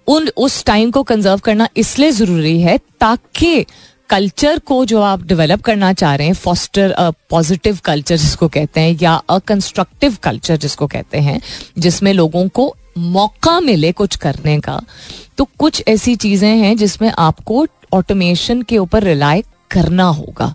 उन, उस टाइम को कंजर्व करना इसलिए ज़रूरी है ताकि कल्चर को जो आप डेवलप करना चाह रहे हैं फॉस्टर अ पॉजिटिव कल्चर जिसको कहते हैं, या अ कंस्ट्रक्टिव कल्चर जिसको कहते हैं, जिसमें लोगों को मौका मिले कुछ करने का तो कुछ ऐसी चीज़ें हैं जिसमें आपको ऑटोमेशन के ऊपर रिलाय करना होगा,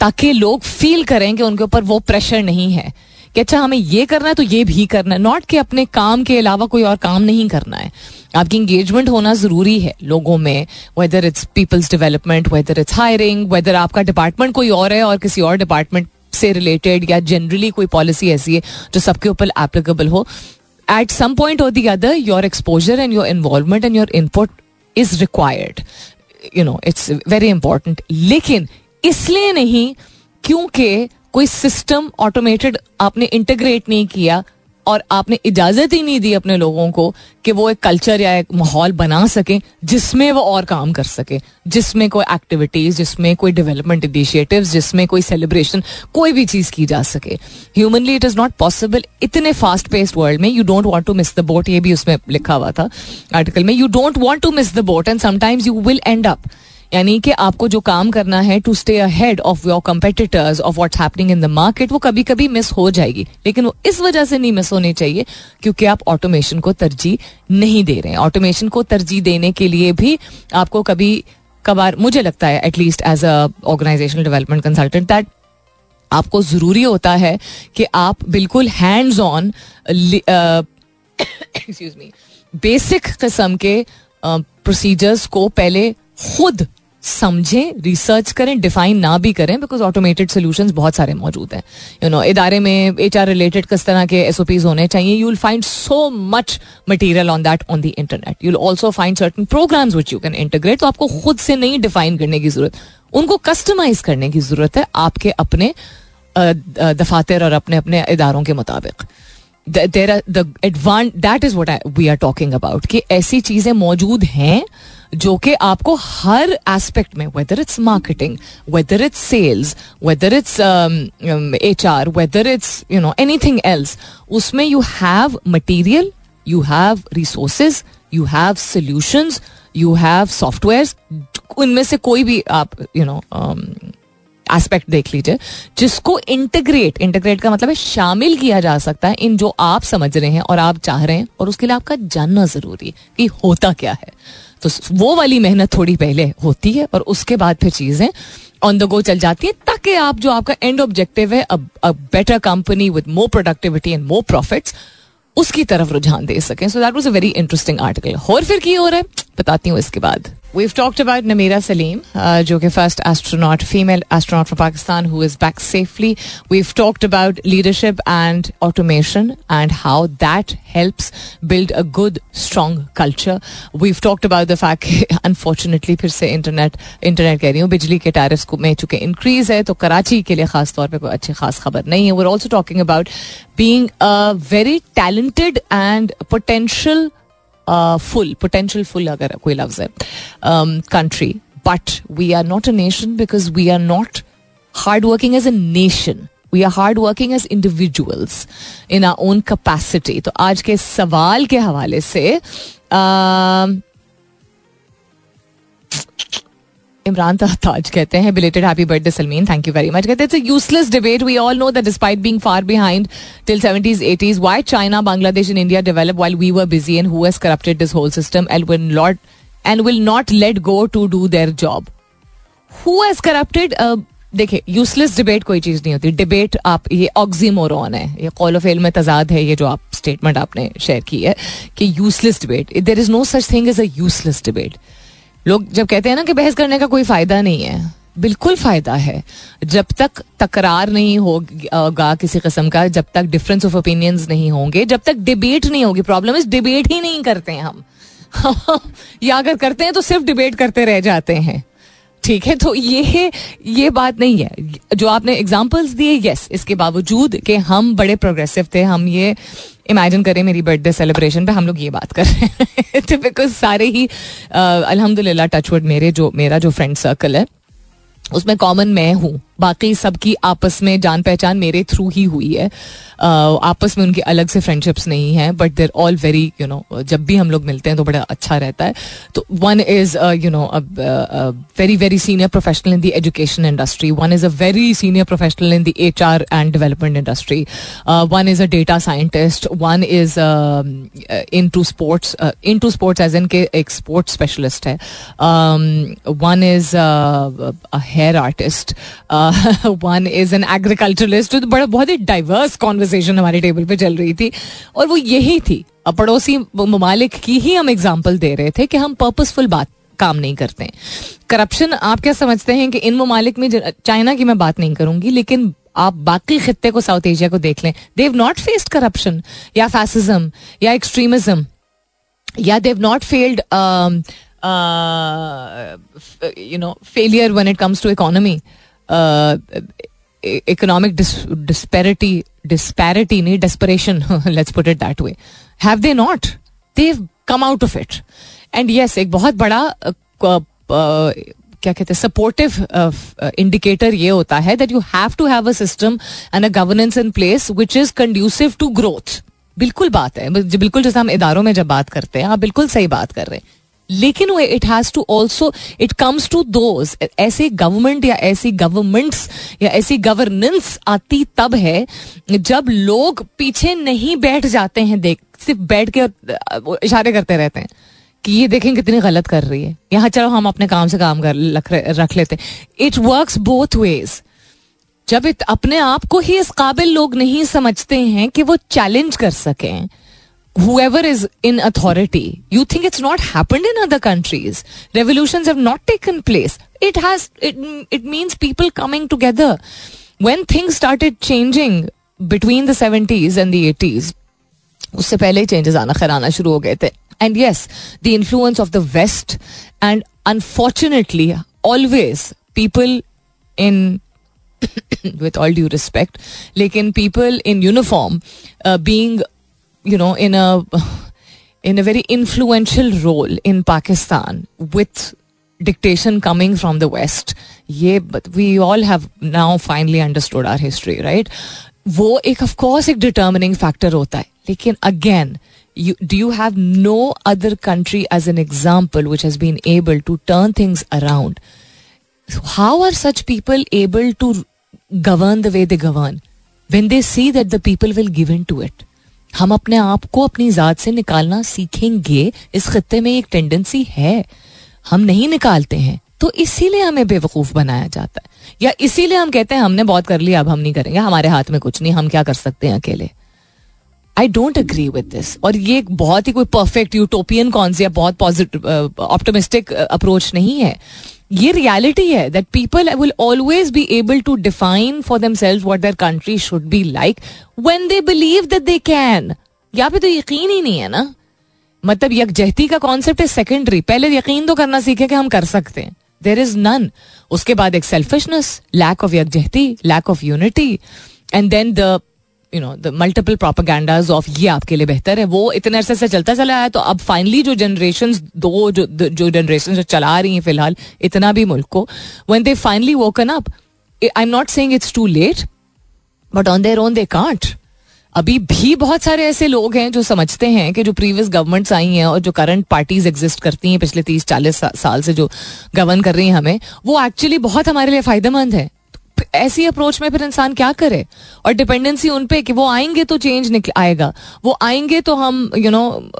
ताकि लोग फील करें कि उनके ऊपर वो प्रेशर नहीं है, कि अच्छा हमें ये करना है तो ये भी करना है नॉट कि अपने काम के अलावा कोई और काम नहीं करना है। आपकी इंगेजमेंट होना ज़रूरी है लोगों में whether it's people's development whether it's hiring whether आपका डिपार्टमेंट कोई और है और किसी और डिपार्टमेंट से रिलेटेड या जनरली कोई पॉलिसी ऐसी है जो सबके ऊपर एप्लीकेबल हो। एट सम पॉइंट और the other your exposure and your involvement and your input is required you know it's very important लेकिन इसलिए नहीं, क्योंकि कोई सिस्टम ऑटोमेटेड आपने इंटीग्रेट नहीं किया और आपने इजाज़त ही नहीं दी अपने लोगों को कि वो एक कल्चर या एक माहौल बना सके, जिसमें वो और काम कर सके, जिसमें कोई एक्टिविटीज़ जिसमें कोई डेवलपमेंट इनिशिएटिव जिसमें कोई सेलिब्रेशन कोई भी चीज़ की जा सके। Humanly it is not possible इतने फास्ट पेस्ड वर्ल्ड में you don't want to miss the boat ये भी उसमें लिखा हुआ था आर्टिकल में you don't want to miss the boat and sometimes you will end up यानी कि आपको जो काम करना है to stay ahead of your competitors of what's happening in the market वो कभी कभी मिस हो जाएगी। लेकिन वो इस वजह से नहीं मिस होनी चाहिए क्योंकि आप ऑटोमेशन को तरजीह नहीं दे रहे हैं। ऑटोमेशन को तरजीह देने के लिए भी आपको कभी कभार मुझे लगता है at least as a organisational development consultant that आपको ज़रूरी होता है कि आप बिल्कुल hands on excuse me basic किस्म के प्रोसीजर्स uh, को पहले खुद समझें रिसर्च करें डिफाइन ना भी करें बिकॉज़ ऑटोमेटेड सोल्यूशन बहुत सारे मौजूद हैं। यू नो इदारे में एच आर रिलेटेड किस तरह के एस ओ पीज होने चाहिए you will find so much material on that on the internet you also find certain programs which you can integrate तो आपको खुद से नहीं डिफाइन करने की ज़रूरत। उनको कस्टमाइज करने की ज़रूरत है आपके अपने दफातर और अपने अपने इदारों के मुताबिक। There that is what we are talking about कि ऐसी चीज़ें मौजूद हैं जो कि आपको हर एस्पेक्ट में whether it's marketing whether it's sales whether it's H R whether it's you know anything else उसमें you have material you have resources you have solutions you have software उनमें से कोई भी आप यू नो एस्पेक्ट देख लीजिए, जिसको integrate integrate का मतलब है शामिल किया जा सकता है इन जो आप समझ रहे हैं और आप चाह रहे हैं और उसके लिए आपका जानना ज़रूरी है कि होता क्या है। तो वो वाली मेहनत थोड़ी पहले होती है और उसके बाद फिर चीज़ें ऑन द गो चल जाती है, ताकि आप जो आपका end objective is a better company with more productivity and more profit उसकी तरफ़ रुझान दे सकें। So that was a very interesting article और फिर की हो रहा है, बताती हूँ इसके बाद। We've talked about Namira Salim, uh, जो कि first astronaut, female astronaut from Pakistan who is back safely. We've talked about leadership and automation and how that helps build a good, strong culture. We've talked about the fact (laughs) unfortunately फिर से internet internet कह रही हूँ बिजली के tariffs में चूंकि increase है तो कराची के लिए खास तौर पे कोई अच्छी खास खबर नहीं है we're also talking about being a very talented and potential Full potential full अगर कोई लफ्ज है country but we are not a nation because we are not hard working as a nation we are hard working as individuals in our own capacity तो आज के सवाल के हवाले से uh, इमरान ताज कहते हैं belated happy birthday Salmeen thank you very much कहते हैं useless debate we all know that despite being far behind till 70s 80s why China Bangladesh and India developed while we were busy and who has corrupted this whole system and will not and will not let go to do their job? Who has corrupted? Uh, देखिए useless debate कोई चीज़ नहीं होती. Debate आप ये oxymoron है. ये call fail में तजाद है ये जो आप स्टेटमेंट आपने शेयर की है कि useless debate there is no such thing is a useless debate लोग जब कहते हैं ना कि बहस करने का कोई फ़ायदा नहीं है, बिल्कुल फ़ायदा है। जब तक तकरार नहीं होगा किसी किस्म का, जब तक डिफरेंस ऑफ़ ओपिनियंस नहीं होंगे, जब तक डिबेट नहीं होगी प्रॉब्लम इज़ डिबेट ही नहीं करते हैं हम। (laughs) या अगर करते हैं तो सिर्फ़ डिबेट करते रह जाते हैं। ठीक है तो ये ये बात नहीं है। जो आपने एग्जांपल्स दिए यस इसके बावजूद कि हम बड़े प्रोग्रेसिव थे, हम ये इमेजिन करें मेरी बर्थडे सेलिब्रेशन पे हम लोग ये बात कर रहे हैं। (laughs) तो बिकॉज़ सारे ही अल्हम्दुलिल्लाह टचवुड मेरे जो, मेरा जो फ्रेंड सर्कल है, उसमें कॉमन मैं हूँ। बाकी सबकी आपस में जान पहचान मेरे थ्रू ही हुई है। आपस में उनकी अलग से फ्रेंडशिप्स नहीं है but there all very you know जब भी हम लोग मिलते हैं तो बड़ा अच्छा रहता है। तो one is you know very very senior professional in the education industry one is a very senior professional in the H R and development industry one is a data scientist one is into sports into sports as in के एक sports specialist है one is hair artist one is an agriculturalist तो बड़ा, बहुत ही diverse conversation हमारे table पे चल रही थी। और वो यही थी। पड़ोसी ममालिक की ही हम एग्ज़ाम्पल दे रहे थे कि हम पर्पसफुल बात, काम नहीं करते करप्शन आप क्या समझते हैं कि इन ममालिक में चाइना की मैं बात नहीं करूँगी, लेकिन आप बाकी खत्ते को, साउथ एशिया को देख लें। देव नॉट फेस्ड करप्शन या फैसिज्म या एक्सट्रीमिज्म या they've not failed you know failure when it comes to economy economic disparity disparity नहीं desperation let's put it that way have they not they come out of it and yes एक बहुत बड़ा uh, uh, क्या कहते हैं supportive indicator uh, ये होता है that you have to have a system and a governance in place which is conducive to growth बिल्कुल बात है। बिल्कुल जैसे हम इदारों में जब बात करते हैं आप बिल्कुल सही बात कर रहे हैं। लेकिन वो it has to also it comes to those ऐसे गवर्नमेंट या ऐसी गवर्नमेंट्स या ऐसी गवर्नेंस आती तब है जब लोग पीछे नहीं बैठ जाते हैं देख, सिर्फ़ बैठ के इशारे करते रहते हैं कि ये देखें कितनी गलत कर रही है। यहाँ चलो हम अपने काम से काम कर रख लेते इट वर्क बोथ वेज जब इत अपने आप को ही इस काबिल लोग नहीं समझते हैं कि वो चैलेंज कर सकें। whoever is in authority. You think it's not happened in other countries. Revolutions have not taken place. It has, it, it means people coming together. When things started changing between the 70s and the 80s, उससे पहले ही changes आना खैर आना शुरू हो गए थे and yes the influence of the west and unfortunately always people in with all due respect, लेकिन people in uniform uh, being you know, in a in a very influential role in Pakistan with dictation coming from the West. Yeah, but we all have now finally understood our history, right? वो एक of course एक determining factor होता है लेकिन again you, do you have no other country as an example which has been able to turn things around? So how are such people able to govern the way they govern when they see that the people will give in to it? हम अपने आप को अपनी ज़ात से निकालना सीखेंगे। इस खत्ते में एक टेंडेंसी है। हम नहीं निकालते हैं। तो इसीलिए हमें बेवकूफ़ बनाया जाता है। या इसीलिए हम कहते हैं, हमने बहुत कर लिया, अब हम नहीं करेंगे। हमारे हाथ में कुछ नहीं, हम क्या कर सकते हैं अकेले? I don't agree with this और ये एक बहुत ही कोई परफेक्ट यूटोपियन कौन सी बहुत पॉजिटिव ऑप्टोमिस्टिक अप्रोच नहीं है। ये रियलिटी है that people will always be able to define for themselves what their country should be like when they believe that they can यहाँ पे तो यकीन ही नहीं है ना? मतलब यकजहती का कॉन्सेप्ट है सेकेंडरी पहले यकीन तो करना सीखे कि हम कर सकते हैं। देर इज़ नन उसके बाद एक selfishness lack of यकजहती lack of unity and then the you know the multiple propagandas of ये आपके लिए बेहतर है वो इतने अरसे से चलता चला आया तो अब फाइनली जो जनरेशन दो जो जो जनरेशन जो चला रही हैं फ़िलहाल इतना भी मुल्क को when they finally woken up I am not saying it's too late but on their own they can't अभी भी बहुत सारे ऐसे लोग हैं जो समझते हैं कि जो प्रीवियस गवर्नमेंट्स आई हैं और जो करंट पार्टीज़ एग्जिस्ट करती हैं पिछले तीस चालीस साल से जो गवर्न कर रही हैं हमें, वो एक्चुअली बहुत हमारे लिए फ़ायदेमंद है। ऐसी अप्रोच में फिर इंसान क्या करे? और डिपेंडेंसी उन पे कि वो आएँगे तो चेंज निकल, आएगा। वो आएँगे तो हम यू नो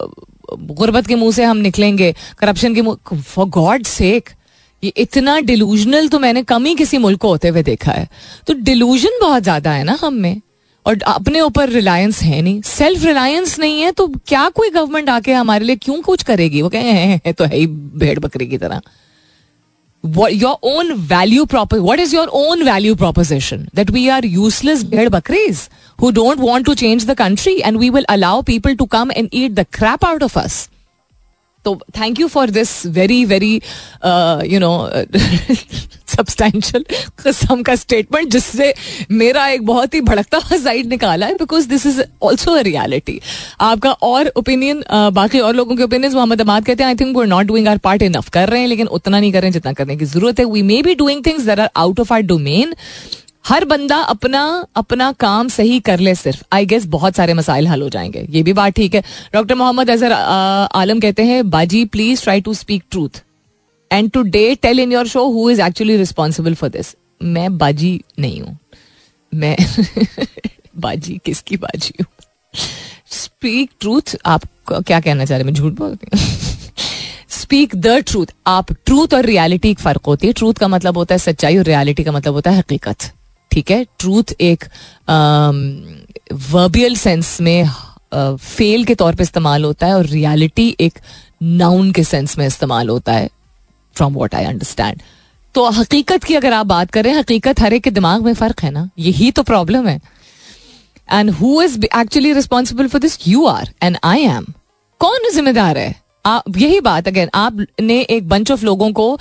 गुर्बत के मुँह से हम निकलेंगे करप्शन के मुँह फॉर गॉड सेक ये इतना डिलूजनल तो मैंने कम ही किसी मुल्क को होते हुए देखा है। तो डिलूजन बहुत ज़्यादा है ना हम में। और अपने ऊपर रिलायंस है नहीं। सेल्फ रिलायंस नहीं है तो क्या कोई गवर्नमेंट आके हमारे लिए क्यों कुछ करेगी? वो कहें तो है ही भेड़ बकरी की तरह। Your own value proposition what is your own value proposition? That we are useless bhed bakris who don't want to change the country and we will allow people to come and eat the crap out of us तो thank you for this very very you know substantial किस्म का statement जिससे मेरा एक बहुत ही भड़कता हुआ side निकाला है because this is also a reality आपका और ओपिनियन uh, बाकी और लोगों के ओपिनियन मोहम्मद अमाद कहते हैं आई थिंक वो not doing our part enough कर रहे हैं लेकिन उतना नहीं कर रहे हैं जितना करने की ज़रूरत है. We may be doing things that are out of our domain हर बंदा अपना अपना काम सही कर ले सिर्फ़। आई गेस बहुत सारे मसाइल हल हो जाएँगे। ये भी बात ठीक है। डॉक्टर मोहम्मद अजहर आलम कहते हैं, बाजी please try to speak truth and today tell in your show who is actually responsible for this मैं बाजी नहीं हूँ। मैं (laughs) बाजी, किसकी बाजी हूँ? स्पीक ट्रूथ आप क्या कहना चाह रहे मैं झूठ बोलती हूँ? स्पीक द ट्रूथ आप ट्रूथ और रियलिटी एक फ़र्क होती है। ट्रूथ का मतलब होता है सच्चाई और रियलिटी का मतलब होता है हकीकत। ठीक है? ट्रूथ एक वर्बियल सेंस में फेल के तौर पे इस्तेमाल होता है और रियलिटी एक नाउन के सेंस में इस्तेमाल होता है फ्रॉम वॉट आई अंडरस्टैंड तो हकीकत की अगर आप बात करें, हकीकत हर एक के दिमाग में फ़र्क है ना? यही तो प्रॉब्लम है। And who is actually responsible for this you are and I am कौन जिम्मेदार है? आप, यही बात अगेन आपने एक बंच ऑफ़ लोगों को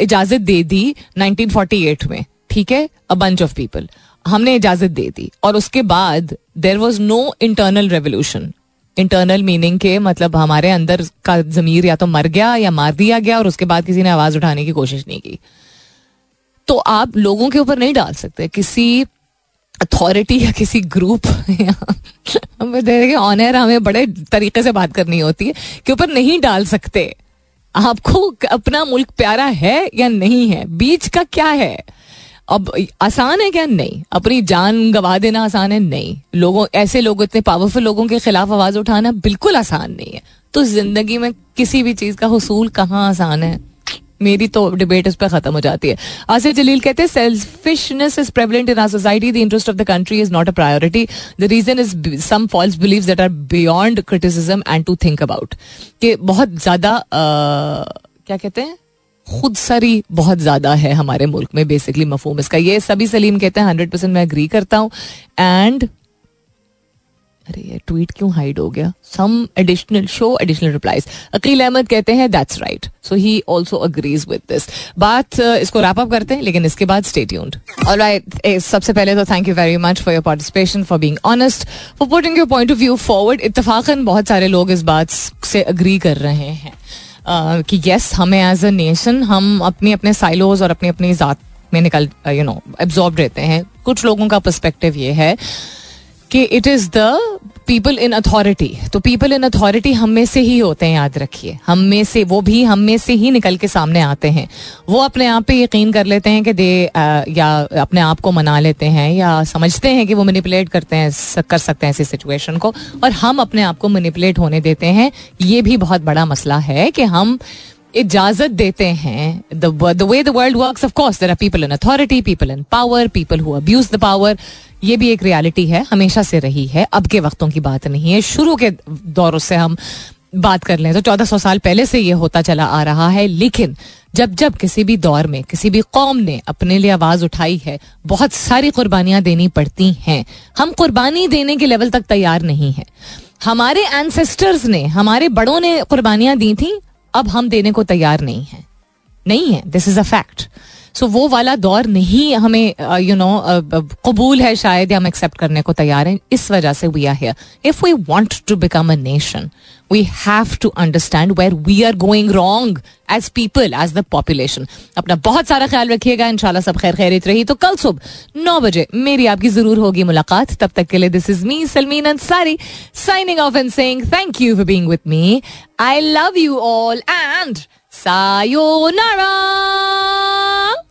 इजाज़त दे दी 1948 में ठीक है अ बंच ऑफ़ पीपल हमने इजाज़त दे दी। और उसके बाद there was no internal revolution internal meaning के मतलब हमारे अंदर का जमीर या तो मर गया या मार दिया गया और उसके बाद किसी ने आवाज़ उठाने की कोशिश नहीं की। तो आप लोगों के ऊपर नहीं डाल सकते। किसी अथॉरिटी या किसी ग्रुप या (laughs) ऑनर हमें बड़े तरीके से बात करनी होती है के ऊपर नहीं डाल सकते। आपको अपना मुल्क प्यारा है या नहीं है? बीच का क्या है? अब आसान है क्या? नहीं. अपनी जान गवा देना आसान है? नहीं. लोगों, ऐसे लोग, इतने पावरफुल लोगों के खिलाफ आवाज़ उठाना बिल्कुल आसान नहीं है. तो ज़िंदगी में किसी भी चीज़ का हसूल कहाँ आसान है? मेरी तो डिबेट इस पर खत्म हो जाती है. आसिफ जलील कहते हैं selfishness is prevalent in our society the interest of the country is not a priority the reason is some false believe that are beyond criticism and to think about कि बहुत ज़्यादा क्या कहते हैं? खुद सरी बहुत ज़्यादा है हमारे मुल्क में बेसिकली मफहूम इसका। ये सभी सलीम कहते हैं हंड्रेड परसेंट मैं अग्री करता हूँ। एंड अरे ये ट्वीट क्यों हाइड हो गया? Some additional show additional replies Aqeel Ahmed कहते हैं that's right so he also agrees with this बात इसको रैप अप करते हैं, लेकिन इसके बाद स्टे ट्यून्ड ऑलराइट सबसे पहले तो thank you very much for your participation for being honest for putting your point of view forward इतफाकन बहुत सारे लोग इस बात से अग्री कर रहे हैं। कि यस हमें एज अ नेशन हम अपने अपने साइलोज और अपनी अपनी ज़ात में निकल यू नो एब्जॉर्ब रहते हैं। कुछ लोगों का पर्सपेक्टिव ये है कि it is the people in authority तो पीपल इन अथॉरिटी हम में से ही होते हैं, याद रखिए। हम में से, वो भी हम में से ही निकल के सामने आते हैं। वो अपने आप पे यकीन कर लेते हैं कि दे या अपने आप को मना लेते हैं, या समझते हैं कि वो मैनिपुलेट करते हैं कर सकते हैं ऐसी सिचुएशन को। और हम अपने आप को मैनिपुलेट होने देते हैं। ये भी बहुत बड़ा मसला है कि हम इजाज़त देते हैं। The way the world work of course there are people in authority people in power people who abuse the power ये भी एक रियलिटी है, हमेशा से रही है, अब के वक्तों की बात नहीं है। शुरू के दौरों से हम बात कर लें तो चौदह सौ साल पहले से ये होता चला आ रहा है, लेकिन जब जब किसी भी दौर में, किसी भी कौम ने अपने लिए आवाज़ उठाई है, बहुत सारी कुर्बानियाँ देनी पड़ती हैं। हम कुर्बानी देने के लेवल तक तैयार नहीं है। हमारे एंसेस्टर्स ने, हमारे बड़ों ने कुर्बानियाँ दी थी, अब हम देने को तैयार नहीं है। नहीं है this is a fact so वो वाला दौर नहीं हमें यू नो कबूल है शायद हम एक्सेप्ट करने को तैयार हैं। इस वजह से we are here if we want to become a nation we have to understand where we are going wrong as people as the population अपना बहुत सारा ख्याल रखिएगा, इंशाल्लाह सब खैर खैरित रही। तो कल सुबह नौ बजे मेरी आपकी ज़रूर होगी मुलाकात। तब तक के लिए this is me Salmeen Ansari signing off and saying thank you for being with me I love you all and さようなら。